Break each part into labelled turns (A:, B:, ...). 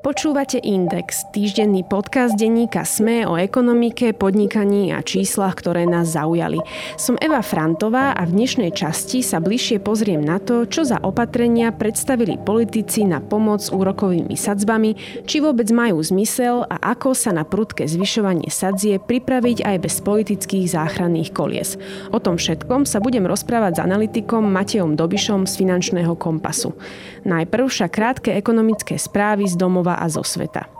A: Počúvate Index, týždenný podcast denníka SME o ekonomike, podnikaní a číslach, ktoré nás zaujali. Som Eva Frantová a v dnešnej časti sa bližšie pozriem na to, čo za opatrenia predstavili politici na pomoc úrokovými sadzbami, či vôbec majú zmysel a ako sa na prudké zvyšovanie sadzie pripraviť aj bez politických záchranných kolies. O tom všetkom sa budem rozprávať s analytikom Matejom Dobišom z Finančného kompasu. Najprv však krátke ekonomické správy z domova domova a zo sveta.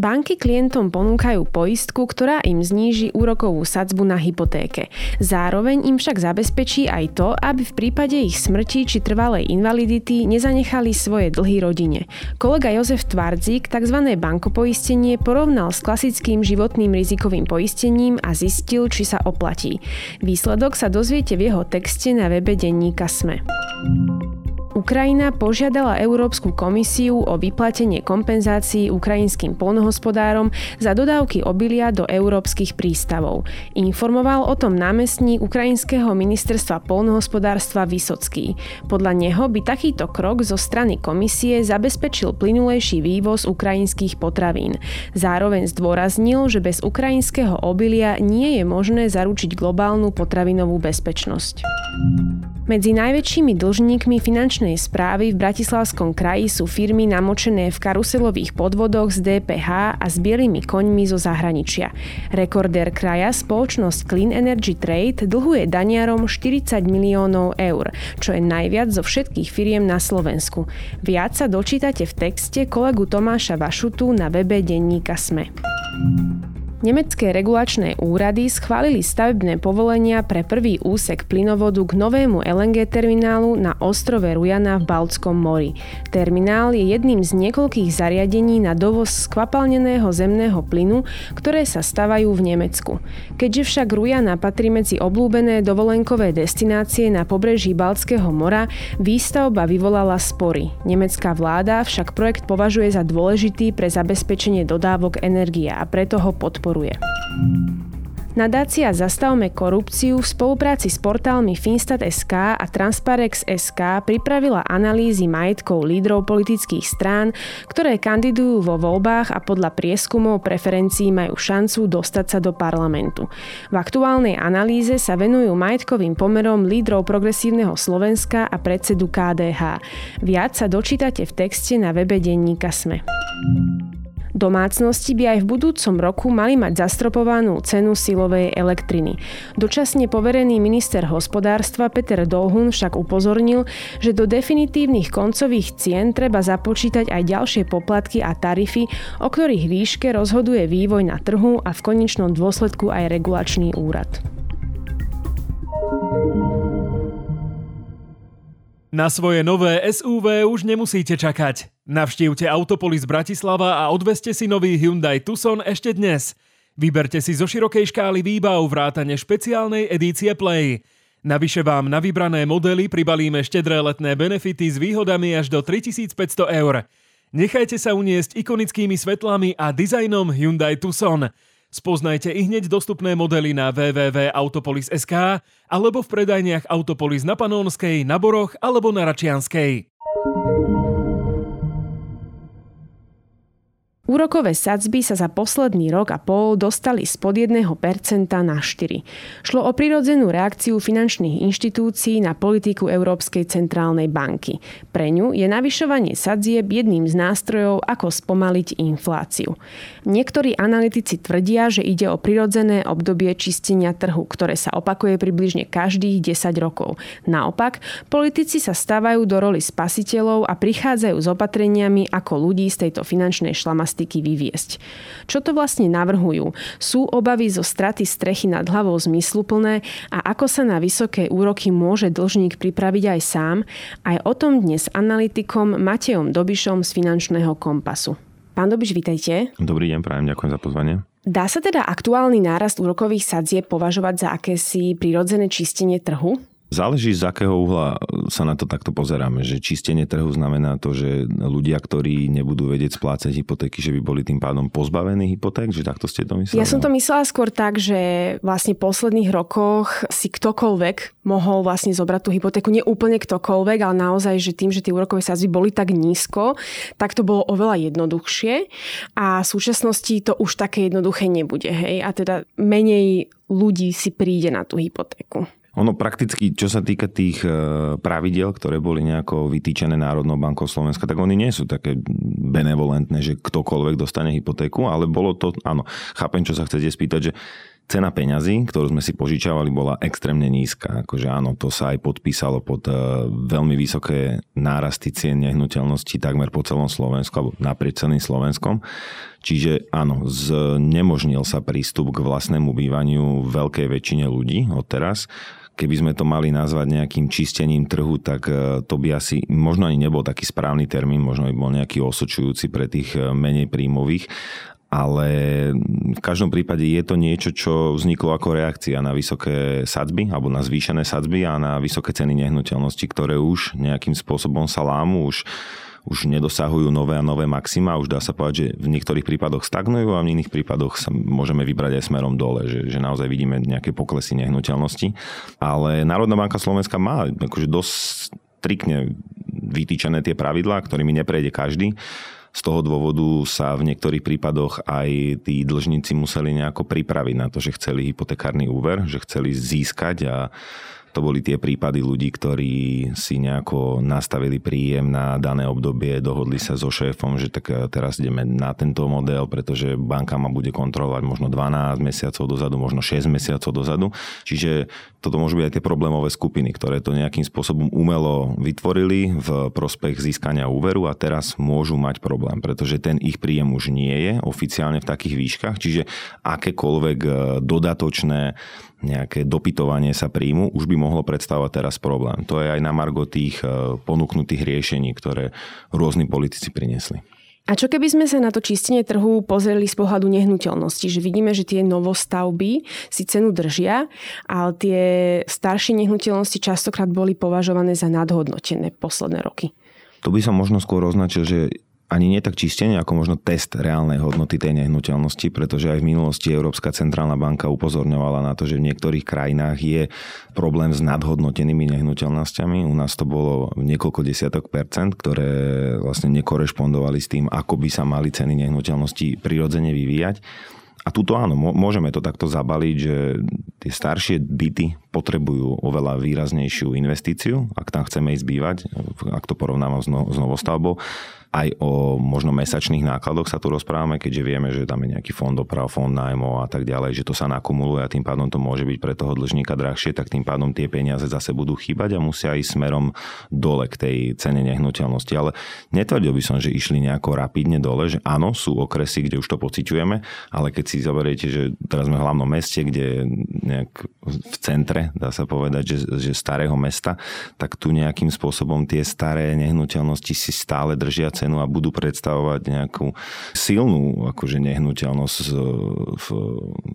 A: Banky klientom ponúkajú poistku, ktorá im zníži úrokovú sadzbu na hypotéke. Zároveň im však zabezpečí aj to, aby v prípade ich smrti či trvalej invalidity nezanechali svoje dlhy rodine. Kolega Jozef Tvardzík tzv. bankopoistenie porovnal s klasickým životným rizikovým poistením a zistil, či sa oplatí. Výsledok sa dozviete v jeho texte na webe denníka SME. Ukrajina požiadala Európsku komisiu o vyplatenie kompenzácií ukrajinským polnohospodárom za dodávky obilia do európskych prístavov. Informoval o tom námestník Ukrajinského ministerstva polnohospodárstva Vysocký. Podľa neho by takýto krok zo strany komisie zabezpečil plynulejší vývoz ukrajinských potravín. Zároveň zdôraznil, že bez ukrajinského obilia nie je možné zaručiť globálnu potravinovú bezpečnosť. Medzi najväčšími dlžníkmi finančnej správy v Bratislavskom kraji sú firmy namočené v karuselových podvodoch z DPH a s bielými koňmi zo zahraničia. Rekordér kraja, spoločnosť Clean Energy Trade, dlhuje daniarom 40 miliónov eur, čo je najviac zo všetkých firiem na Slovensku. Viac sa dočítate v texte kolegu Tomáša Vašutu na webe denníka SME. Nemecké regulačné úrady schválili stavebné povolenia pre prvý úsek plynovodu k novému LNG terminálu na ostrove Rujana v Baltskom mori. Terminál je jedným z niekoľkých zariadení na dovoz skvapalneného zemného plynu, ktoré sa stavajú v Nemecku. Keďže však Rujana patrí medzi oblúbené dovolenkové destinácie na pobreží Baltského mora, výstavba vyvolala spory. Nemecká vláda však projekt považuje za dôležitý pre zabezpečenie dodávok energie a preto ho podporuje podporuje. Nadácia Zastavme korupciu v spolupráci s portálmi Finstat.sk a Transparex.sk pripravila analýzy majetkov lídrov politických strán, ktoré kandidujú vo voľbách a podľa prieskumov preferencií majú šancu dostať sa do parlamentu. V aktuálnej analýze sa venujú majetkovým pomerom lídrov progresívneho Slovenska a predsedu KDH. Viac sa dočítate v texte na webe denníka Sme. Domácnosti by aj v budúcom roku mali mať zastropovanú cenu silovej elektriny. Dočasne poverený minister hospodárstva Peter Dolhun však upozornil, že do definitívnych koncových cien treba započítať aj ďalšie poplatky a tarify, o ktorých výške rozhoduje vývoj na trhu a v konečnom dôsledku aj regulačný úrad.
B: Na svoje nové SUV už nemusíte čakať. Navštívte Autopolis Bratislava a odveste si nový Hyundai Tucson ešte dnes. Vyberte si zo širokej škály výbav vrátane špeciálnej edície Play. Navyše vám na vybrané modely pribalíme štedré letné benefity s výhodami až do 3500 eur. Nechajte sa uniesť ikonickými svetlami a dizajnom Hyundai Tucson – Spoznajte i hneď dostupné modely na www.autopolis.sk alebo v predajniach Autopolis na Panónskej, na Boroch alebo na Račianskej.
A: Úrokové sadzby sa za posledný rok a pol dostali spod 1% na 4. Šlo o prirodzenú reakciu finančných inštitúcií na politiku Európskej centrálnej banky. Pre ňu je navyšovanie sadzieb jedným z nástrojov, ako spomaliť infláciu. Niektorí analytici tvrdia, že ide o prirodzené obdobie čistenia trhu, ktoré sa opakuje približne každých 10 rokov. Naopak, politici sa stávajú do roli spasiteľov a prichádzajú s opatreniami, ako ľudí z tejto finančnej šlamasty štatistiky vyviesť. Čo to vlastne navrhujú? Sú obavy zo straty strechy nad hlavou zmysluplné a ako sa na vysoké úroky môže dlžník pripraviť aj sám? Aj o tom dnes analytikom Matejom Dobišom z Finančného kompasu. Pán Dobiš, vítajte.
C: Dobrý deň, prajem, ďakujem za pozvanie.
A: Dá sa teda aktuálny nárast úrokových sadzie považovať za akési prirodzené čistenie trhu?
C: Záleží, z akého uhla sa na to takto pozeráme. Že čistenie trhu znamená to, že ľudia, ktorí nebudú vedieť splácať hypotéky, že by boli tým pádom pozbavení hypoték, že takto ste to mysleli?
A: Ja som to myslela skôr tak, že vlastne v posledných rokoch si ktokoľvek mohol vlastne zobrať tú hypotéku. Nie úplne ktokoľvek, ale naozaj, že tým, že tie úrokové sázby boli tak nízko, tak to bolo oveľa jednoduchšie. A v súčasnosti to už také jednoduché nebude. Hej? A teda menej ľudí si príde na tú hypotéku.
C: Ono prakticky, čo sa týka tých e, pravidel, ktoré boli nejako vytýčené Národnou bankou Slovenska, tak oni nie sú také benevolentné, že ktokoľvek dostane hypotéku, ale bolo to, áno, chápem, čo sa chcete spýtať, že cena peňazí, ktorú sme si požičavali, bola extrémne nízka. Akože áno, to sa aj podpísalo pod e, veľmi vysoké nárasty cien nehnuteľností takmer po celom Slovensku, alebo naprieč celým Slovenskom. Čiže áno, znemožnil sa prístup k vlastnému bývaniu veľkej väčšine ľudí odteraz keby sme to mali nazvať nejakým čistením trhu, tak e, to by asi možno ani nebol taký správny termín, možno by bol nejaký osočujúci pre tých e, menej príjmových, ale v každom prípade je to niečo, čo vzniklo ako reakcia na vysoké sadzby alebo na zvýšené sadzby a na vysoké ceny nehnuteľnosti, ktoré už nejakým spôsobom sa lámu, už už nedosahujú nové a nové maxima. Už dá sa povedať, že v niektorých prípadoch stagnujú a v iných prípadoch sa môžeme vybrať aj smerom dole, že, že naozaj vidíme nejaké poklesy nehnuteľnosti. Ale Národná banka Slovenska má akože dosť striktne vytýčené tie pravidlá, ktorými neprejde každý. Z toho dôvodu sa v niektorých prípadoch aj tí dlžníci museli nejako pripraviť na to, že chceli hypotekárny úver, že chceli získať a to boli tie prípady ľudí, ktorí si nejako nastavili príjem na dané obdobie, dohodli sa so šéfom, že tak eh, teraz ideme na tento model, pretože banka ma bude kontrolovať možno 12 mesiacov dozadu, možno 6 mesiacov dozadu. Čiže toto môžu byť aj tie problémové skupiny, ktoré to nejakým spôsobom umelo vytvorili v prospech získania úveru a teraz môžu mať problém, pretože ten ich príjem už nie je oficiálne v takých výškach, čiže akékoľvek eh, dodatočné nejaké dopytovanie sa príjmu, už by mohlo predstavovať teraz problém. To je aj na margo tých e, ponúknutých riešení, ktoré rôzni politici priniesli.
A: A čo keby sme sa na to čistenie trhu pozreli z pohľadu nehnuteľnosti, že vidíme, že tie novostavby si cenu držia, ale tie staršie nehnuteľnosti častokrát boli považované za nadhodnotené posledné roky?
C: To by som možno skôr označil, že ani nie tak čistenie, ako možno test reálnej hodnoty tej nehnuteľnosti, pretože aj v minulosti Európska centrálna banka upozorňovala na to, že v niektorých krajinách je problém s nadhodnotenými nehnuteľnosťami. U nás to bolo niekoľko desiatok percent, ktoré vlastne nekorešpondovali s tým, ako by sa mali ceny nehnuteľnosti prirodzene vyvíjať. A tuto áno, môžeme to takto zabaliť, že tie staršie byty potrebujú oveľa výraznejšiu investíciu, ak tam chceme ísť bývať, ak to porovnávam s novostavbou aj o možno mesačných nákladoch sa tu rozprávame, keďže vieme, že tam je nejaký fond doprav, fond nájmo a tak ďalej, že to sa nakumuluje a tým pádom to môže byť pre toho dlžníka drahšie, tak tým pádom tie peniaze zase budú chýbať a musia ísť smerom dole k tej cene nehnuteľnosti. Ale netvrdil by som, že išli nejako rapidne dole, že áno, sú okresy, kde už to pociťujeme, ale keď si zoberiete, že teraz sme v hlavnom meste, kde nejak v centre, dá sa povedať, že, že starého mesta, tak tu nejakým spôsobom tie staré nehnuteľnosti si stále držia cenu a budú predstavovať nejakú silnú akože nehnuteľnosť v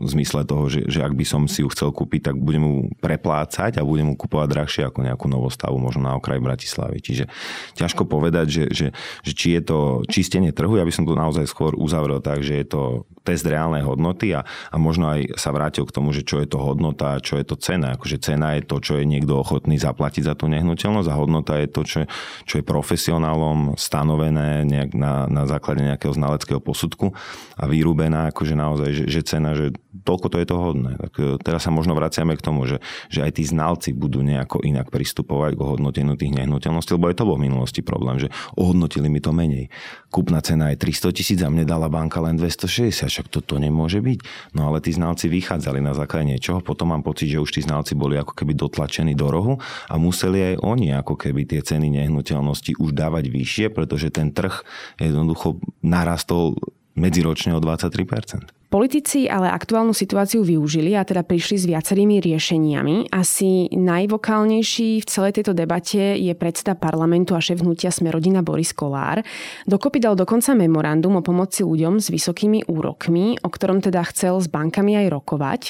C: zmysle toho, že, že ak by som si ju chcel kúpiť, tak budem mu preplácať a budem mu kúpovať drahšie ako nejakú novostavu, možno na okraj Bratislavy. Čiže ťažko povedať, že, že, že či je to čistenie trhu, ja by som to naozaj skôr uzavrel tak, že je to test reálnej hodnoty a, a možno aj sa vrátil k tomu, že čo je to hodnota a čo je to cena. Akože cena je to, čo je niekto ochotný zaplatiť za tú nehnuteľnosť a hodnota je to, čo, čo je profesionálom stanovené nejak na, na základe nejakého znaleckého posudku a vyrúbená akože naozaj, že, že cena, že toľko to je to hodné. Tak e, teraz sa možno vraciame k tomu, že, že aj tí znalci budú nejako inak pristupovať k ohodnoteniu tých nehnuteľností, lebo aj to bol v minulosti problém, že ohodnotili mi to menej. Kúpna cena je 300 tisíc a mne dala banka len 260, však toto nemôže byť. No ale tí znalci vychádzali na základe niečoho, potom mám pocit, že už tí znalci boli ako keby dotlačení do rohu a museli aj oni ako keby tie ceny nehnuteľnosti už dávať vyššie, pretože ten trh jednoducho narastol medziročne o 23%.
A: Politici ale aktuálnu situáciu využili a teda prišli s viacerými riešeniami. Asi najvokálnejší v celej tejto debate je predseda parlamentu a šéf hnutia Smerodina Boris Kolár. Dokopy dal dokonca memorandum o pomoci ľuďom s vysokými úrokmi, o ktorom teda chcel s bankami aj rokovať.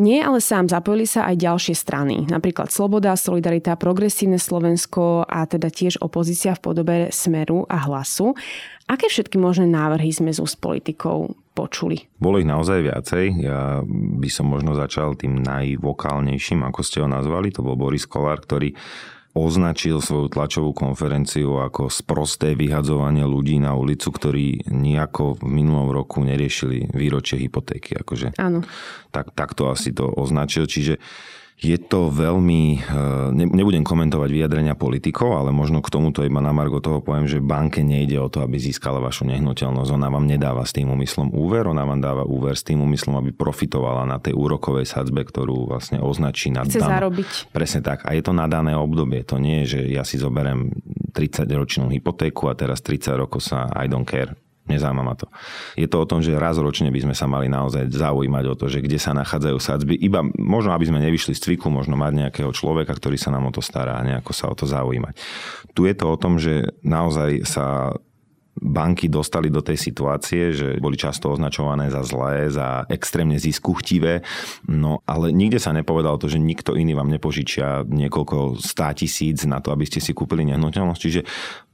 A: Nie, ale sám zapojili sa aj ďalšie strany, napríklad Sloboda, Solidarita, Progresívne Slovensko a teda tiež opozícia v podobe Smeru a Hlasu. Aké všetky možné návrhy sme s politikou počuli?
C: Bolo ich naozaj viacej. Ja by som možno začal tým najvokálnejším, ako ste ho nazvali. To bol Boris Kolár, ktorý označil svoju tlačovú konferenciu ako sprosté vyhadzovanie ľudí na ulicu, ktorí nejako v minulom roku neriešili výročie hypotéky. Akože,
A: Áno.
C: Tak, tak to asi to označil. Čiže je to veľmi, eh, nebudem komentovať vyjadrenia politikov, ale možno k tomuto iba na Margo toho poviem, že banke nejde o to, aby získala vašu nehnuteľnosť. Ona vám nedáva s tým úmyslom úver, ona vám dáva úver s tým úmyslom, aby profitovala na tej úrokovej sadzbe, ktorú vlastne označí na
A: Chce dan... zarobiť.
C: Presne tak. A je to na dané obdobie. To nie je, že ja si zoberiem 30-ročnú hypotéku a teraz 30 rokov sa I don't care Nezaujíma ma to. Je to o tom, že raz ročne by sme sa mali naozaj zaujímať o to, že kde sa nachádzajú sadzby. Iba možno, aby sme nevyšli z cviku, možno mať nejakého človeka, ktorý sa nám o to stará a nejako sa o to zaujímať. Tu je to o tom, že naozaj sa banky dostali do tej situácie, že boli často označované za zlé, za extrémne ziskuchtivé, no ale nikde sa nepovedalo to, že nikto iný vám nepožičia niekoľko stá tisíc na to, aby ste si kúpili nehnuteľnosť. Čiže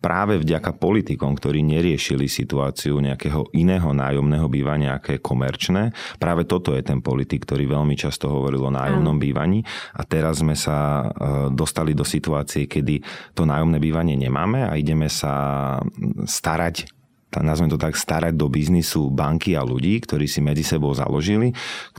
C: práve vďaka politikom, ktorí neriešili situáciu nejakého iného nájomného bývania, aké je komerčné, práve toto je ten politik, ktorý veľmi často hovoril o nájomnom bývaní. A teraz sme sa e, dostali do situácie, kedy to nájomné bývanie nemáme a ideme sa starať nazvem to tak, starať do biznisu banky a ľudí, ktorí si medzi sebou založili,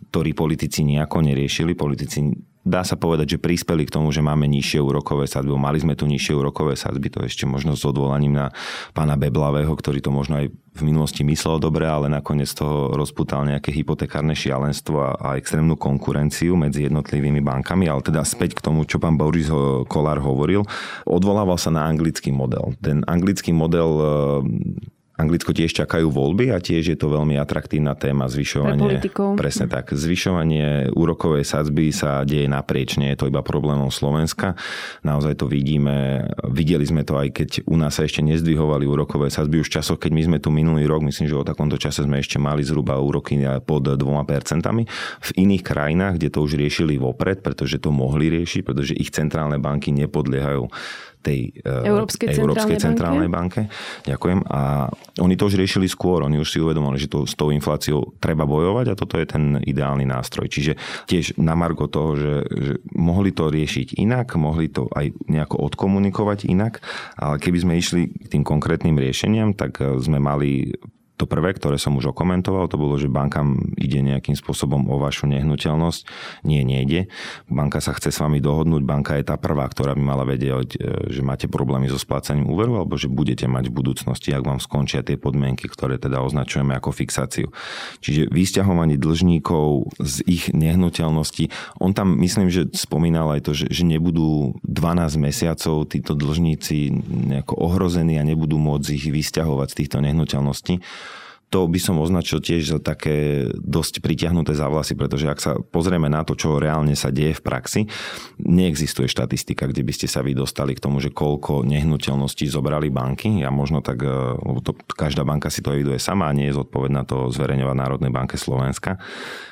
C: ktorí politici nejako neriešili. Politici dá sa povedať, že prispeli k tomu, že máme nižšie úrokové sadby. Mali sme tu nižšie úrokové sadby, to ešte možno s odvolaním na pána Beblavého, ktorý to možno aj v minulosti myslel dobre, ale nakoniec toho rozputal nejaké hypotekárne šialenstvo a extrémnu konkurenciu medzi jednotlivými bankami. Ale teda späť k tomu, čo pán Boris Kolár hovoril, odvolával sa na anglický model. Ten anglický model Anglicko tiež čakajú voľby a tiež je to veľmi atraktívna téma zvyšovanie. Presne tak. Zvyšovanie úrokovej sadzby sa deje naprieč, nie je to iba problémom Slovenska. Naozaj to vidíme, videli sme to aj keď u nás sa ešte nezdvihovali úrokové sadzby už v časoch, keď my sme tu minulý rok, myslím, že o takomto čase sme ešte mali zhruba úroky pod 2%. V iných krajinách, kde to už riešili vopred, pretože to mohli riešiť, pretože ich centrálne banky nepodliehajú tej
A: eh, Európskej, Európskej centrálnej,
C: banke. banke. Ďakujem. A oni to už riešili skôr, oni už si uvedomili, že to, s tou infláciou treba bojovať a toto je ten ideálny nástroj. Čiže tiež na margo toho, že, že mohli to riešiť inak, mohli to aj nejako odkomunikovať inak, ale keby sme išli k tým konkrétnym riešeniam, tak eh, sme mali to prvé, ktoré som už okomentoval, to bolo, že bankám ide nejakým spôsobom o vašu nehnuteľnosť. Nie, nejde. Banka sa chce s vami dohodnúť. Banka je tá prvá, ktorá by mala vedieť, e, že máte problémy so splácaním úveru alebo že budete mať v budúcnosti, ak vám skončia tie podmienky, ktoré teda označujeme ako fixáciu. Čiže vysťahovanie dlžníkov z ich nehnuteľnosti, on tam myslím, že spomínal aj to, že, že nebudú 12 mesiacov títo dlžníci nejako ohrození a nebudú môcť ich vysťahovať z týchto nehnuteľností to by som označil tiež za také dosť pritiahnuté za vlasy, pretože ak sa pozrieme na to, čo reálne sa deje v praxi, neexistuje štatistika, kde by ste sa vy dostali k tomu, že koľko nehnuteľností zobrali banky. Ja možno tak, e, lebo to, každá banka si to eviduje sama a nie je zodpovedná to zverejňovať Národnej banke Slovenska.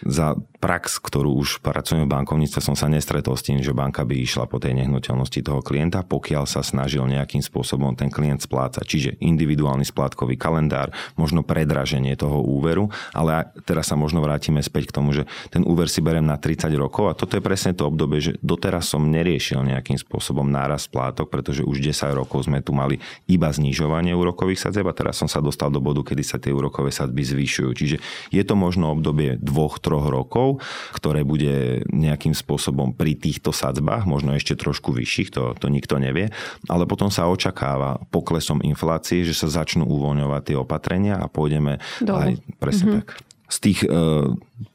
C: Za prax, ktorú už pracujem v bankovníctve, som sa nestretol s tým, že banka by išla po tej nehnuteľnosti toho klienta, pokiaľ sa snažil nejakým spôsobom ten klient splácať. Čiže individuálny splátkový kalendár, možno predraž zváženie toho úveru, ale teraz sa možno vrátime späť k tomu, že ten úver si berem na 30 rokov a toto je presne to obdobie, že doteraz som neriešil nejakým spôsobom náraz splátok, pretože už 10 rokov sme tu mali iba znižovanie úrokových sadzieb a teraz som sa dostal do bodu, kedy sa tie úrokové sadzby zvyšujú. Čiže je to možno obdobie dvoch, troch rokov, ktoré bude nejakým spôsobom pri týchto sadzbách, možno ešte trošku vyšších, to, to nikto nevie, ale potom sa očakáva poklesom inflácie, že sa začnú uvoľňovať tie opatrenia a pôjdeme
A: Dolu.
C: aj presne mm-hmm. tak z tých e,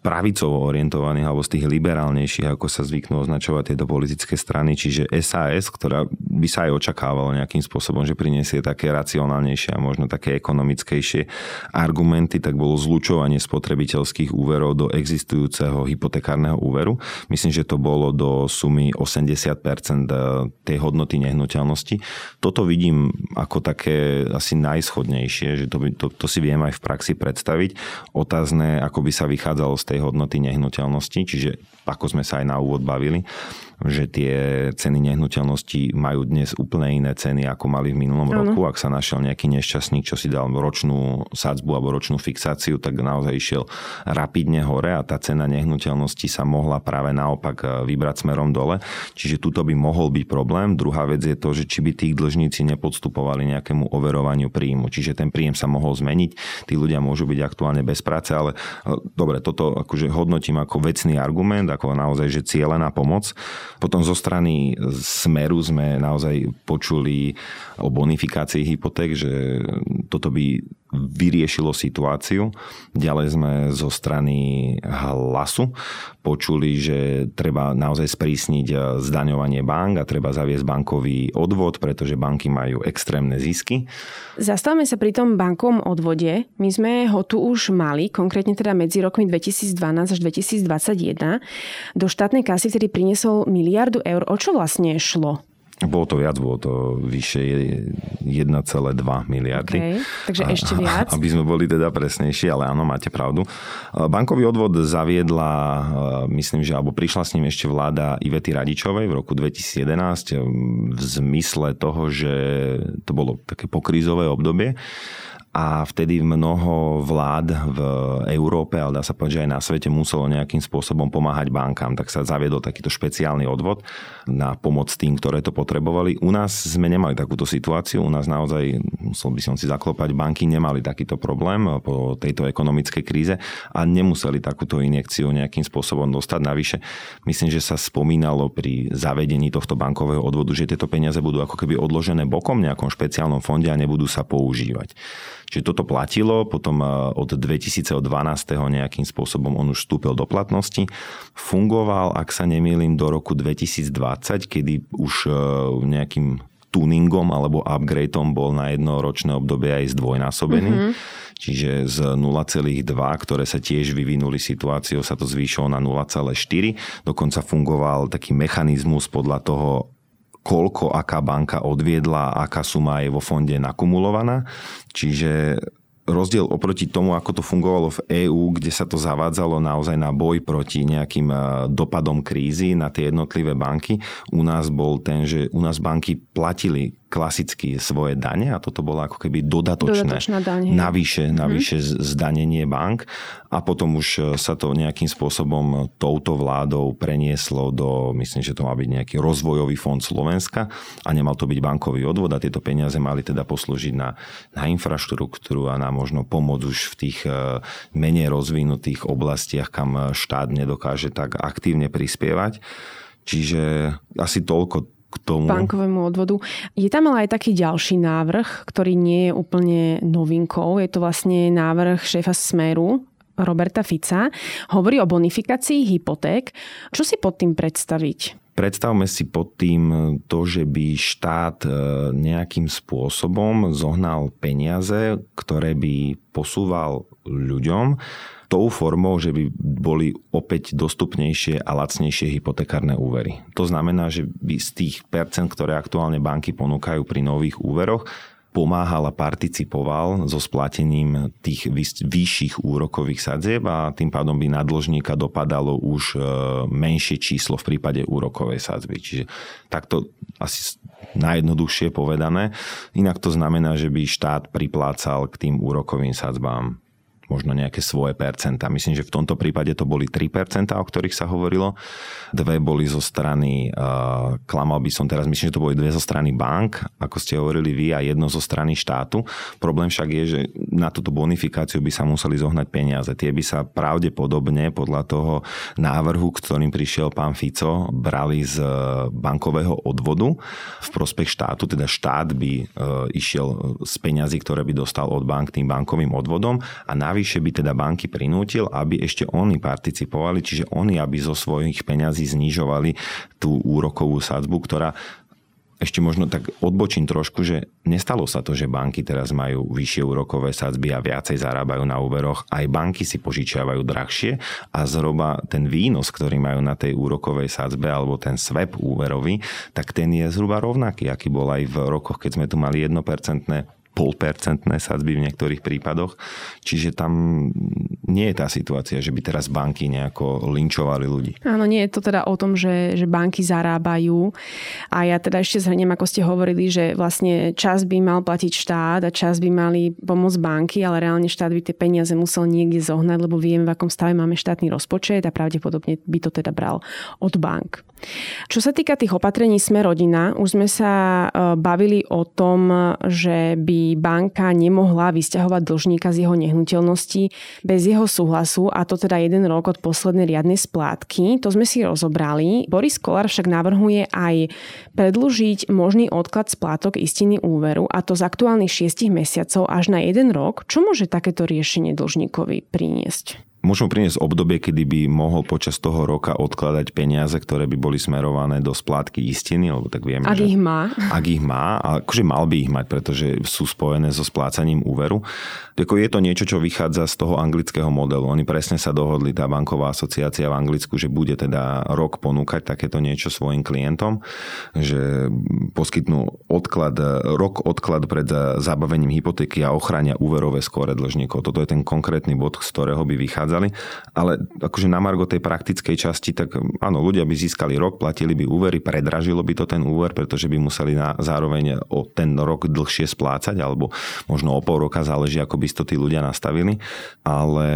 C: pravicovo orientovaných alebo z tých liberálnejších, ako sa zvyknú označovať tieto politické strany, čiže SAS, ktorá by sa aj očakávalo nejakým spôsobom, že priniesie také racionálnejšie a možno také ekonomickejšie argumenty, tak bolo zlučovanie spotrebiteľských úverov do existujúceho hypotekárneho úveru. Myslím, že to bolo do sumy 80% tej hodnoty nehnuteľnosti. Toto vidím ako také asi najschodnejšie, že to, by, to, to si viem aj v praxi predstaviť. Otázne, ako by sa vychádzalo z tej hodnoty nehnuteľnosti, čiže ako sme sa aj na úvod bavili, že tie ceny nehnuteľnosti majú dnes úplne iné ceny, ako mali v minulom ano. roku. Ak sa našiel nejaký nešťastník, čo si dal ročnú sadzbu alebo ročnú fixáciu, tak naozaj išiel rapidne hore a tá cena nehnuteľnosti sa mohla práve naopak e, vybrať smerom dole. Čiže tuto by mohol byť problém. Druhá vec je to, že či by tí dlžníci nepodstupovali nejakému overovaniu príjmu. Čiže ten príjem sa mohol zmeniť. Tí ľudia môžu byť aktuálne bez práce, ale e, dobre, toto akože hodnotím ako vecný argument, ako naozaj, že cieľená pomoc. Potom zo strany Smeru sme naozaj počuli o bonifikácii hypoték, že toto by vyriešilo situáciu. Ďalej sme zo strany hlasu počuli, že treba naozaj sprísniť zdaňovanie bank a treba zaviesť bankový odvod, pretože banky majú extrémne zisky.
A: Zastavme sa pri tom bankovom odvode. My sme ho tu už mali, konkrétne teda medzi rokmi 2012 až 2021. Do štátnej kasy vtedy priniesol miliardu eur. O čo vlastne šlo?
C: Bolo to viac, bolo to vyše 1,2 miliardy. Okay,
A: takže ešte viac.
C: Aby sme boli teda presnejší, ale áno, máte pravdu. Bankový odvod zaviedla, myslím, že alebo prišla s ním ešte vláda Ivety Radičovej v roku 2011 v zmysle toho, že to bolo také pokrízové obdobie a vtedy mnoho vlád v Európe, ale dá sa povedať, že aj na svete muselo nejakým spôsobom pomáhať bankám, tak sa zaviedol takýto špeciálny odvod na pomoc tým, ktoré to potrebovali. U nás sme nemali takúto situáciu, u nás naozaj, musel by som si zaklopať, banky nemali takýto problém po tejto ekonomickej kríze a nemuseli takúto injekciu nejakým spôsobom dostať. Navyše, myslím, že sa spomínalo pri zavedení tohto bankového odvodu, že tieto peniaze budú ako keby odložené bokom v nejakom špeciálnom fonde a nebudú sa používať. Čiže toto platilo, potom e, od 2012. nejakým spôsobom on už vstúpil do platnosti. Fungoval, ak sa nemýlim, do roku 2020, kedy už e, nejakým tuningom alebo upgradeom bol na jednoročné obdobie aj zdvojnásobený. Mm-hmm. Čiže z 0,2, ktoré sa tiež vyvinuli situáciou, sa to zvýšilo na 0,4. Dokonca fungoval taký mechanizmus podľa toho, koľko aká banka odviedla, aká suma je vo fonde nakumulovaná. Čiže rozdiel oproti tomu, ako to fungovalo v EÚ, kde sa to zavádzalo naozaj na boj proti nejakým eh, dopadom krízy na tie jednotlivé banky, u nás bol ten, že u nás banky platili klasicky svoje dane a toto bolo ako keby dodatočné
A: daň,
C: navyše, mhm. navyše mm-hmm. zdanenie bank a potom už e, sa to nejakým spôsobom touto vládou prenieslo do, myslím, že to má byť nejaký rozvojový fond Slovenska a nemal to byť bankový odvod a tieto peniaze mali teda poslúžiť na, na infraštruktúru a na možno pomoc už v tých e, menej rozvinutých oblastiach, kam štát nedokáže tak aktívne prispievať. Čiže asi toľko k tomu.
A: Bankovému odvodu. Je tam ale aj taký ďalší návrh, ktorý nie je úplne novinkou. Je to vlastne návrh šéfa Smeru, Roberta Fica. Hovorí o bonifikácii hypoték. Čo si pod tým predstaviť?
C: Predstavme si pod tým to, že by štát e, nejakým spôsobom zohnal peniaze, ktoré by posúval ľuďom tou formou, že by boli opäť dostupnejšie a lacnejšie hypotekárne úvery. To znamená, že by z tých percent, ktoré aktuálne banky ponúkajú pri nových úveroch, pomáhal a participoval so splatením tých vyšších úrokových sadzieb a tým pádom by na dlžníka dopadalo už e, menšie číslo v prípade úrokovej sadzby. Čiže takto asi najjednoduchšie povedané. Inak to znamená, že by štát priplácal k tým úrokovým sadzbám možno nejaké svoje percentá. Myslím, že v tomto prípade to boli 3%, o ktorých sa hovorilo. Dve boli zo strany, uh, klamal by som teraz, myslím, že to boli dve zo strany bank, ako ste hovorili vy, a jedno zo strany štátu. Problém však je, že na túto bonifikáciu by sa museli zohnať peniaze. Tie by sa pravdepodobne podľa toho návrhu, ktorým prišiel pán Fico, brali z bankového odvodu v prospech štátu, teda štát by uh, išiel z peňazí, ktoré by dostal od bank tým bankovým odvodom a navyše navyše by teda banky prinútil, aby ešte oni participovali, čiže oni, aby zo svojich peňazí znižovali tú úrokovú sadzbu, ktorá ešte možno tak odbočím trošku, že nestalo sa to, že banky teraz majú vyššie úrokové sadzby a viacej zarábajú na úveroch. Aj banky si požičiavajú drahšie a zhruba ten výnos, ktorý majú na tej úrokovej sadzbe alebo ten swap úverový, tak ten je zhruba rovnaký, aký bol aj v rokoch, keď sme tu mali 1% polpercentné sadzby v niektorých prípadoch. Čiže tam nie je tá situácia, že by teraz banky nejako linčovali ľudí.
A: Áno, nie je to teda o tom, že, že banky zarábajú. A ja teda ešte zhrniem, ako ste hovorili, že vlastne čas by mal platiť štát a čas by mali pomôcť banky, ale reálne štát by tie peniaze musel niekde zohnať, lebo vieme, v akom stave máme štátny rozpočet a pravdepodobne by to teda bral od bank. Čo sa týka tých opatrení Sme rodina, už sme sa e, bavili o tom, že by banka nemohla vysťahovať dlžníka z jeho nehnuteľnosti bez jeho súhlasu a to teda jeden rok od poslednej riadnej splátky. To sme si rozobrali. Boris Kolár však navrhuje aj predlžiť možný odklad splátok istiny úveru a to z aktuálnych 6 mesiacov až na jeden rok. Čo môže takéto riešenie dlžníkovi priniesť?
C: Môžem priniesť obdobie, kedy by mohol počas toho roka odkladať peniaze, ktoré by boli smerované do splátky istiny, lebo tak vieme,
A: ak
C: že...
A: ich má.
C: Ak ich má, akože mal by ich mať, pretože sú spojené so splácaním úveru. Tako je to niečo, čo vychádza z toho anglického modelu. Oni presne sa dohodli, tá banková asociácia v Anglicku, že bude teda rok ponúkať takéto niečo svojim klientom, že poskytnú odklad, rok odklad pred zabavením hypotéky a ochrania úverové skóre dlžníkov. Toto je ten konkrétny bod, z ktorého by vychádzal nachádzali. Ale akože na margo tej praktickej časti, tak áno, ľudia by získali rok, platili by úvery, predražilo by to ten úver, pretože by museli na, zároveň o ten rok dlhšie splácať, alebo možno o pol roka záleží, ako by to tí ľudia nastavili. Ale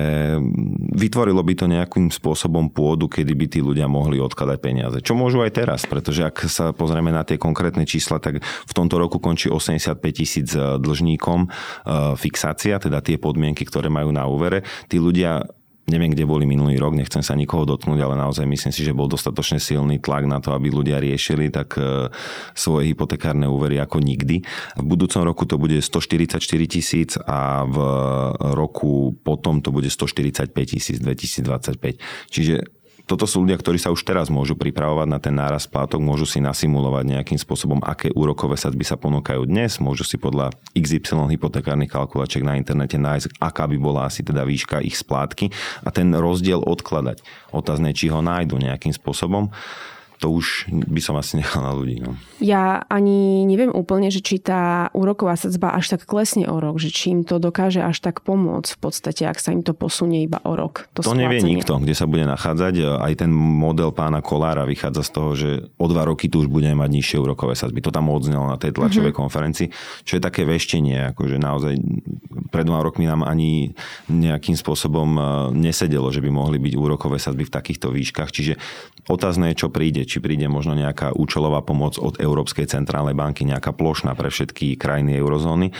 C: vytvorilo by to nejakým spôsobom pôdu, kedy by tí ľudia mohli odkladať peniaze. Čo môžu aj teraz, pretože ak sa pozrieme na tie konkrétne čísla, tak v tomto roku končí 85 tisíc dlžníkom e, fixácia, teda tie podmienky, ktoré majú na úvere. Tí ľudia Neviem, kde boli minulý rok, nechcem sa nikoho dotknúť, ale naozaj myslím si, že bol dostatočne silný tlak na to, aby ľudia riešili tak e, svoje hypotekárne úvery ako nikdy. V budúcom roku to bude 144 tisíc a v roku potom to bude 145 tisíc 2025. Čiže toto sú ľudia, ktorí sa už teraz môžu pripravovať na ten náraz splátok, môžu si nasimulovať nejakým spôsobom, aké úrokové sadzby sa ponúkajú dnes, môžu si podľa XY hypotekárnych kalkulačiek na internete nájsť, aká by bola asi teda výška ich splátky a ten rozdiel odkladať. Otázne, či ho nájdu nejakým spôsobom to už by som asi nechal na ľudí. No.
A: Ja ani neviem úplne, že či tá úroková sadzba až tak klesne o rok, že či im to dokáže až tak pomôcť v podstate, ak sa im to posunie iba o rok.
C: To, to nevie nikto, kde sa bude nachádzať. Aj ten model pána Kolára vychádza z toho, že o dva roky tu už budeme mať nižšie úrokové sadzby. To tam odznelo na tej tlačovej mm-hmm. konferencii, čo je také veštenie, akože naozaj pred dvoma rokmi nám ani nejakým spôsobom e, nesedelo, že by mohli byť úrokové sadzby v takýchto výškach. Čiže otázne je, čo príde či príde možno nejaká účelová pomoc od Európskej centrálnej banky, nejaká plošná pre všetky krajiny eurozóny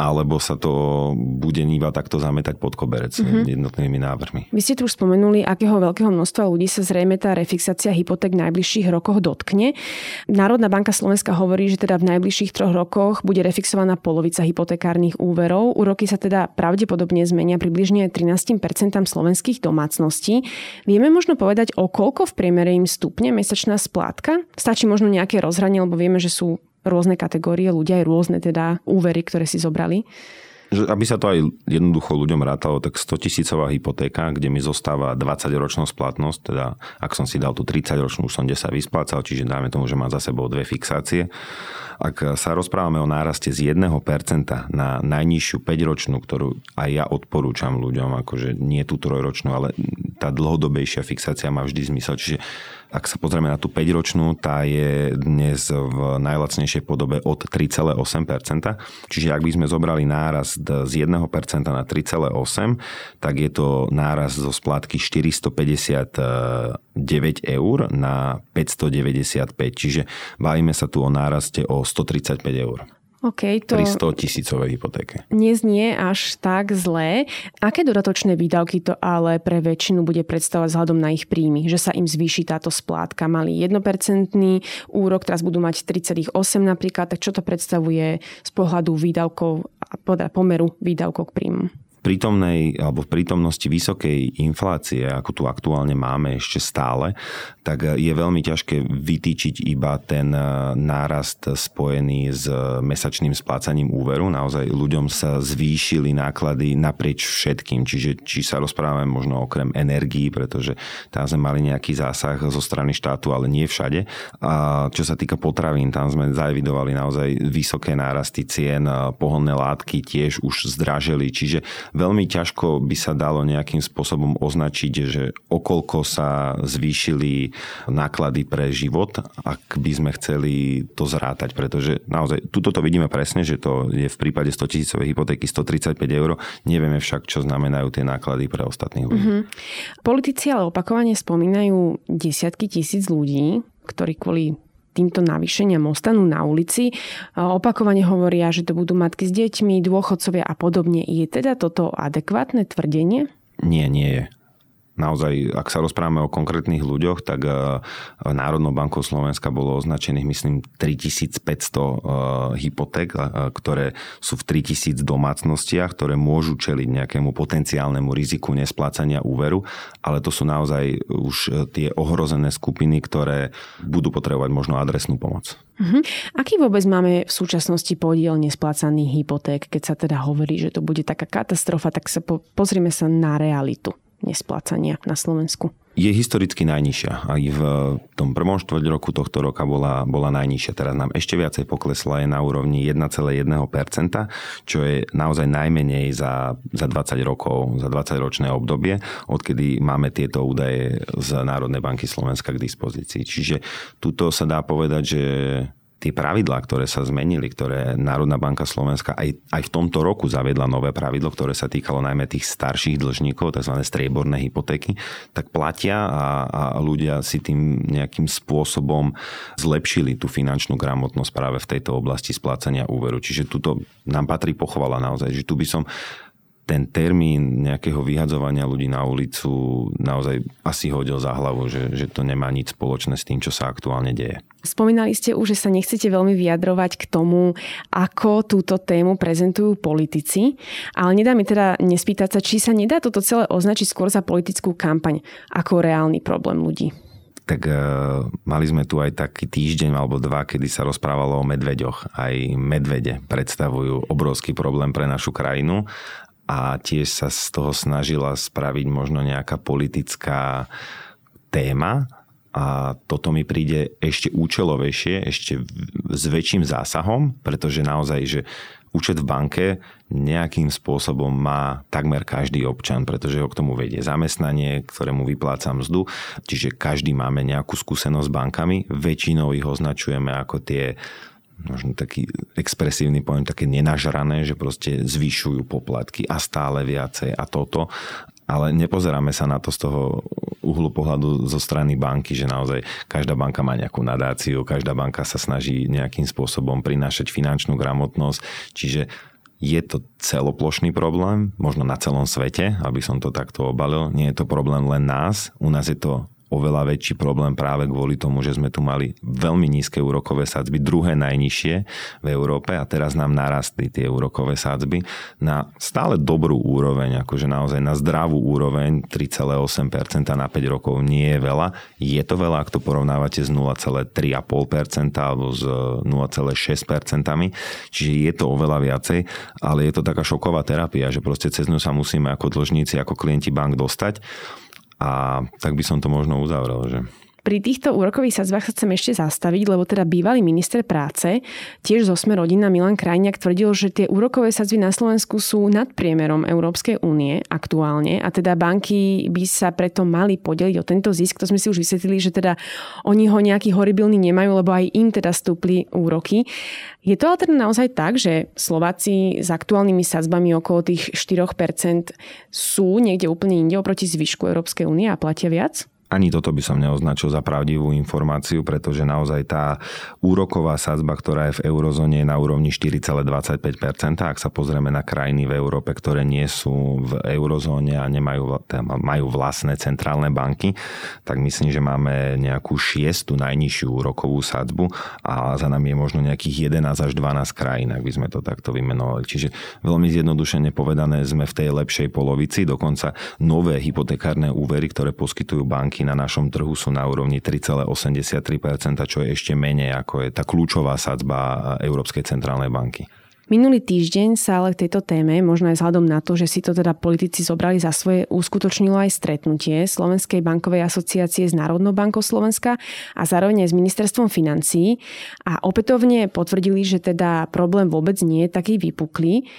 C: alebo sa to bude iba takto zametať pod koberec mm-hmm. jednotnými návrhmi.
A: Vy ste tu už spomenuli, akého veľkého množstva ľudí sa zrejme tá refixácia hypoték v najbližších rokoch dotkne. Národná banka Slovenska hovorí, že teda v najbližších troch rokoch bude refixovaná polovica hypotekárnych úverov. Úroky sa teda pravdepodobne zmenia približne 13% slovenských domácností. Vieme možno povedať, o koľko v priemere im stupne mesačná splátka? Stačí možno nejaké rozhranie, lebo vieme, že sú rôzne kategórie ľudia, aj rôzne teda úvery, ktoré si zobrali?
C: Aby sa to aj jednoducho ľuďom rátalo, tak 100 tisícová hypotéka, kde mi zostáva 20 ročná splatnosť, teda ak som si dal tú 30 ročnú, už som 10 vysplácal, čiže dáme tomu, že mám za sebou dve fixácie. Ak sa rozprávame o náraste z 1% na najnižšiu 5-ročnú, ktorú aj ja odporúčam ľuďom, akože nie tú trojročnú, ale tá dlhodobejšia fixácia má vždy zmysel. Čiže ak sa pozrieme na tú 5-ročnú, tá je dnes v najlacnejšej podobe od 3,8%. Čiže ak by sme zobrali nárast z 1% na 3,8%, tak je to nárast zo splátky 459 eur na 595. Čiže bavíme sa tu o náraste o 135 eur.
A: Okay, to
C: pri 100 tisícovej hypotéke.
A: Neznie až tak zlé. Aké dodatočné výdavky to ale pre väčšinu bude predstavovať vzhľadom na ich príjmy? Že sa im zvýši táto splátka. Mali 1% úrok, teraz budú mať 3,8 napríklad. Tak čo to predstavuje z pohľadu výdavkov, pomeru výdavkov k príjmu?
C: Prítomnej alebo v prítomnosti vysokej inflácie, ako tu aktuálne máme ešte stále, tak je veľmi ťažké vytýčiť iba ten e, nárast spojený s mesačným splácaním úveru. Naozaj ľuďom sa zvýšili náklady naprieč všetkým, čiže či sa rozprávame možno okrem energií, pretože tam sme mali nejaký zásah zo strany štátu, ale nie všade. A čo sa týka potravín, tam sme zaevidovali naozaj vysoké nárasty cien, pohonné látky tiež už zdražili, čiže veľmi ťažko by sa dalo nejakým spôsobom označiť, že okolko sa zvýšili náklady pre život, ak by sme chceli to zrátať, pretože naozaj, tuto to vidíme presne, že to je v prípade 100 tisícovej hypotéky 135 eur, nevieme však, čo znamenajú tie náklady pre ostatných ľudí. Mm-hmm.
A: Politici ale opakovane spomínajú desiatky tisíc ľudí, ktorí kvôli týmto navýšeniam ostanú na ulici. Opakovane hovoria, že to budú matky s deťmi, dôchodcovia a podobne. Je teda toto adekvátne tvrdenie?
C: Nie, nie je naozaj, ak sa rozprávame o konkrétnych ľuďoch, tak e, Národnou bankou Slovenska bolo označených, myslím, 3500 e, hypoték, e, ktoré sú v 3000 domácnostiach, ktoré môžu čeliť nejakému potenciálnemu riziku nesplácania úveru, ale to sú naozaj už tie ohrozené skupiny, ktoré budú potrebovať možno adresnú pomoc.
A: Uh-huh. Aký vôbec máme v súčasnosti podiel nesplácaných hypoték, keď sa teda hovorí, že to bude taká katastrofa, tak sa po, pozrime sa na realitu nesplácania na Slovensku?
C: Je historicky najnižšia. Aj v tom prvom štvrť roku tohto roka bola, bola najnižšia. Teraz nám ešte viacej poklesla, je na úrovni 1,1%, čo je naozaj najmenej za, za 20 rokov, za 20 ročné obdobie, odkedy máme tieto údaje z Národnej banky Slovenska k dispozícii. Čiže tuto sa dá povedať, že tie pravidlá, ktoré sa zmenili, ktoré Národná banka Slovenska aj, aj v tomto roku zaviedla nové pravidlo, ktoré sa týkalo najmä tých starších dlžníkov, tzv. strieborné hypotéky, tak platia a, a ľudia si tým nejakým spôsobom zlepšili tú finančnú gramotnosť práve v tejto oblasti splácania úveru. Čiže tuto nám patrí pochvala naozaj, že tu by som ten termín nejakého vyhadzovania ľudí na ulicu naozaj asi hodil za hlavu, že, že to nemá nič spoločné s tým, čo sa aktuálne deje.
A: Spomínali ste už, že sa nechcete veľmi vyjadrovať k tomu, ako túto tému prezentujú politici, ale nedá mi teda nespýtať sa, či sa nedá toto celé označiť skôr za politickú kampaň ako reálny problém ľudí
C: tak uh, mali sme tu aj taký týždeň alebo dva, kedy sa rozprávalo o medveďoch. Aj medvede predstavujú obrovský problém pre našu krajinu a tiež sa z toho snažila spraviť možno nejaká politická téma. A toto mi príde ešte účelovejšie, ešte s väčším zásahom, pretože naozaj, že účet v banke nejakým spôsobom má takmer každý občan, pretože ho k tomu vedie zamestnanie, ktorému vypláca mzdu, čiže každý máme nejakú skúsenosť s bankami, väčšinou ich označujeme ako tie možno taký expresívny pojem, také nenažrané, že proste zvyšujú poplatky a stále viacej a toto. Ale nepozeráme sa na to z toho uhlu pohľadu zo strany banky, že naozaj každá banka má nejakú nadáciu, každá banka sa snaží nejakým spôsobom prinášať finančnú gramotnosť, čiže je to celoplošný problém, možno na celom svete, aby som to takto obalil. Nie je to problém len nás, u nás je to oveľa väčší problém práve kvôli tomu, že sme tu mali veľmi nízke úrokové sadzby, druhé najnižšie v Európe a teraz nám narastli tie úrokové sadzby na stále dobrú úroveň, akože naozaj na zdravú úroveň 3,8% na 5 rokov nie je veľa. Je to veľa, ak to porovnávate s 0,3,5% alebo s 0,6%, čiže je to oveľa viacej, ale je to taká šoková terapia, že proste cez ňu sa musíme ako dlžníci, ako klienti bank dostať a tak by som to možno uzavrel, že
A: pri týchto úrokových sadzbách sa chcem ešte zastaviť, lebo teda bývalý minister práce, tiež zo Sme rodina Milan Krajniak tvrdil, že tie úrokové sadzby na Slovensku sú nad priemerom Európskej únie aktuálne a teda banky by sa preto mali podeliť o tento zisk. To sme si už vysvetlili, že teda oni ho nejaký horibilný nemajú, lebo aj im teda stúpli úroky. Je to ale teda naozaj tak, že Slováci s aktuálnymi sadzbami okolo tých 4% sú niekde úplne inde oproti zvyšku Európskej únie a platia viac?
C: Ani toto by som neoznačil za pravdivú informáciu, pretože naozaj tá úroková sadzba, ktorá je v eurozóne, je na úrovni 4,25%. Ak sa pozrieme na krajiny v Európe, ktoré nie sú v eurozóne a nemajú, majú vlastné centrálne banky, tak myslím, že máme nejakú šiestu najnižšiu úrokovú sadzbu a za nami je možno nejakých 11 až 12 krajín, ak by sme to takto vymenovali. Čiže veľmi zjednodušene povedané sme v tej lepšej polovici, dokonca nové hypotekárne úvery, ktoré poskytujú banky banky na našom trhu sú na úrovni 3,83%, čo je ešte menej ako je tá kľúčová sadzba Európskej centrálnej banky.
A: Minulý týždeň sa ale k tejto téme, možno aj vzhľadom na to, že si to teda politici zobrali za svoje, uskutočnilo aj stretnutie Slovenskej bankovej asociácie s Národnou bankou Slovenska a zároveň aj s ministerstvom financií a opätovne potvrdili, že teda problém vôbec nie je taký vypuklý.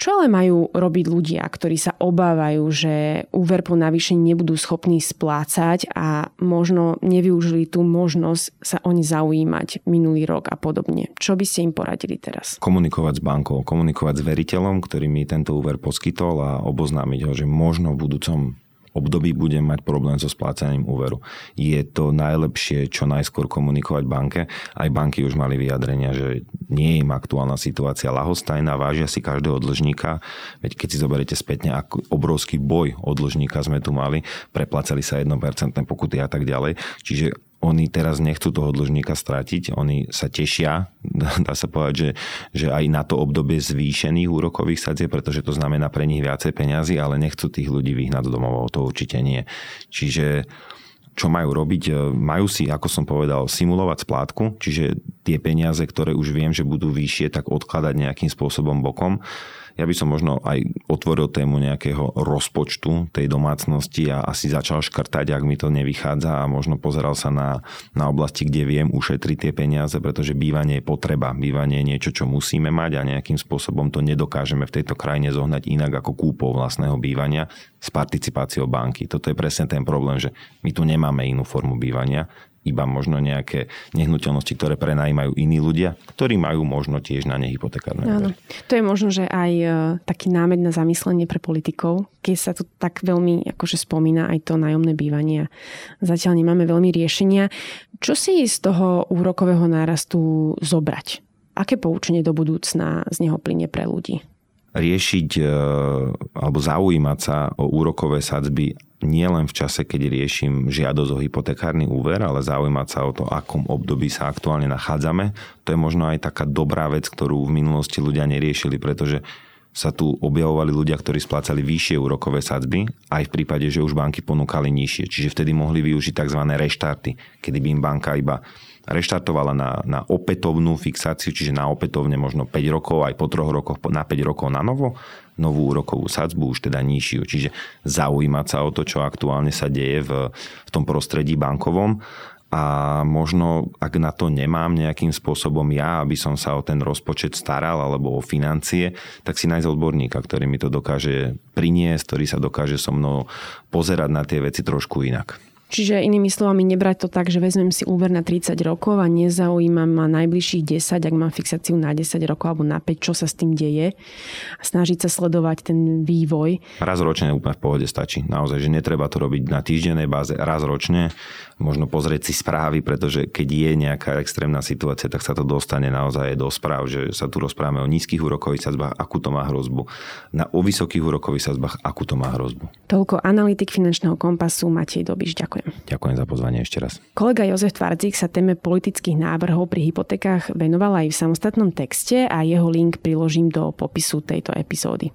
A: Čo ale majú robiť ľudia, ktorí sa obávajú, že úver po navýšení nebudú schopní splácať a možno nevyužili tú možnosť sa oni zaujímať minulý rok a podobne? Čo by ste im poradili teraz?
C: Komunikovať s bankou, komunikovať s veriteľom, ktorý mi tento úver poskytol a oboznámiť ho, že možno v budúcom období budem mať problém so splácaním úveru. Je to najlepšie čo najskôr komunikovať banke. Aj banky už mali vyjadrenia, že nie je im aktuálna situácia lahostajná, vážia si každého dlžníka. Veď keď si zoberiete spätne, ako obrovský boj od dlžníka sme tu mali, preplácali sa 1% pokuty a tak ďalej. Čiže oni teraz nechcú toho dlžníka stratiť, oni sa tešia, dá sa povedať, že, že aj na to obdobie zvýšených úrokových sadzie, pretože to znamená pre nich viacej peňazí, ale nechcú tých ľudí vyhnať z domov, to určite nie. Čiže čo majú robiť? Majú si, ako som povedal, simulovať splátku, čiže tie peniaze, ktoré už viem, že budú vyššie, tak odkladať nejakým spôsobom bokom ja by som možno aj otvoril tému nejakého rozpočtu tej domácnosti a asi začal škrtať, ak mi to nevychádza a možno pozeral sa na, na oblasti, kde viem ušetriť tie peniaze, pretože bývanie je potreba. Bývanie je niečo, čo musíme mať a nejakým spôsobom to nedokážeme v tejto krajine zohnať inak ako kúpou vlastného bývania s participáciou banky. Toto je presne ten problém, že my tu nemáme inú formu bývania iba možno nejaké nehnuteľnosti, ktoré prenajímajú iní ľudia, ktorí majú možno tiež na ne hypotekárne Áno.
A: To je možno, že aj e, taký námed na zamyslenie pre politikov, keď sa tu tak veľmi akože spomína aj to nájomné bývanie. Zatiaľ nemáme veľmi riešenia. Čo si z toho úrokového nárastu zobrať? Aké poučenie do budúcna z neho plyne pre ľudí?
C: Riešiť e, alebo zaujímať sa o úrokové sadzby nie len v čase, keď riešim žiadosť o hypotekárny úver, ale zaujímať sa o to, akom období sa aktuálne nachádzame. To je možno aj taká dobrá vec, ktorú v minulosti ľudia neriešili, pretože sa tu objavovali ľudia, ktorí splácali vyššie úrokové sadzby, aj v prípade, že už banky ponúkali nižšie. Čiže vtedy mohli využiť tzv. reštarty, kedy by im banka iba reštartovala na, na opätovnú fixáciu, čiže na opätovne možno 5 rokov, aj po troch rokoch na 5 rokov na novo, novú úrokovú sadzbu, už teda nižšiu. Čiže zaujímať sa o to, čo aktuálne sa deje v, v tom prostredí bankovom a možno, ak na to nemám nejakým spôsobom ja, aby som sa o ten rozpočet staral alebo o financie, tak si nájsť odborníka, ktorý mi to dokáže priniesť, ktorý sa dokáže so mnou pozerať na tie veci trošku inak.
A: Čiže inými slovami nebrať to tak, že vezmem si úver na 30 rokov a nezaujímam ma najbližších 10, ak mám fixáciu na 10 rokov alebo na 5, čo sa s tým deje a snažiť sa sledovať ten vývoj.
C: Raz ročne úplne v pohode stačí. Naozaj, že netreba to robiť na týždennej báze, raz ročne možno pozrieť si správy, pretože keď je nejaká extrémna situácia, tak sa to dostane naozaj do správ, že sa tu rozprávame o nízkych úrokových sadzbách, akú to má hrozbu, na o vysokých úrokových sadzbách, akú to má hrozbu.
A: Toľko analytik finančného kompasu Matej Dobiš. Ďakujem.
C: Ďakujem za pozvanie ešte raz.
A: Kolega Jozef Tvardzik sa téme politických návrhov pri hypotekách venoval aj v samostatnom texte a jeho link priložím do popisu tejto epizódy.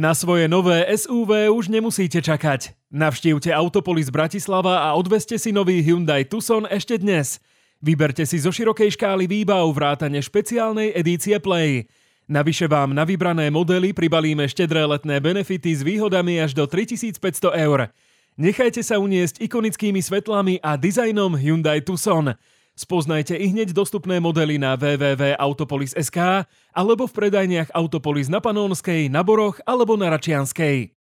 B: Na svoje nové SUV už nemusíte čakať. Navštívte Autopolis Bratislava a odveste si nový Hyundai Tucson ešte dnes. Vyberte si zo širokej škály výbav vrátane špeciálnej edície Play. Navyše vám na vybrané modely pribalíme štedré letné benefity s výhodami až do 3500 eur. Nechajte sa uniesť ikonickými svetlami a dizajnom Hyundai Tucson. Spoznajte i hneď dostupné modely na www.autopolis.sk alebo v predajniach Autopolis na Panónskej, na Boroch alebo na Račianskej.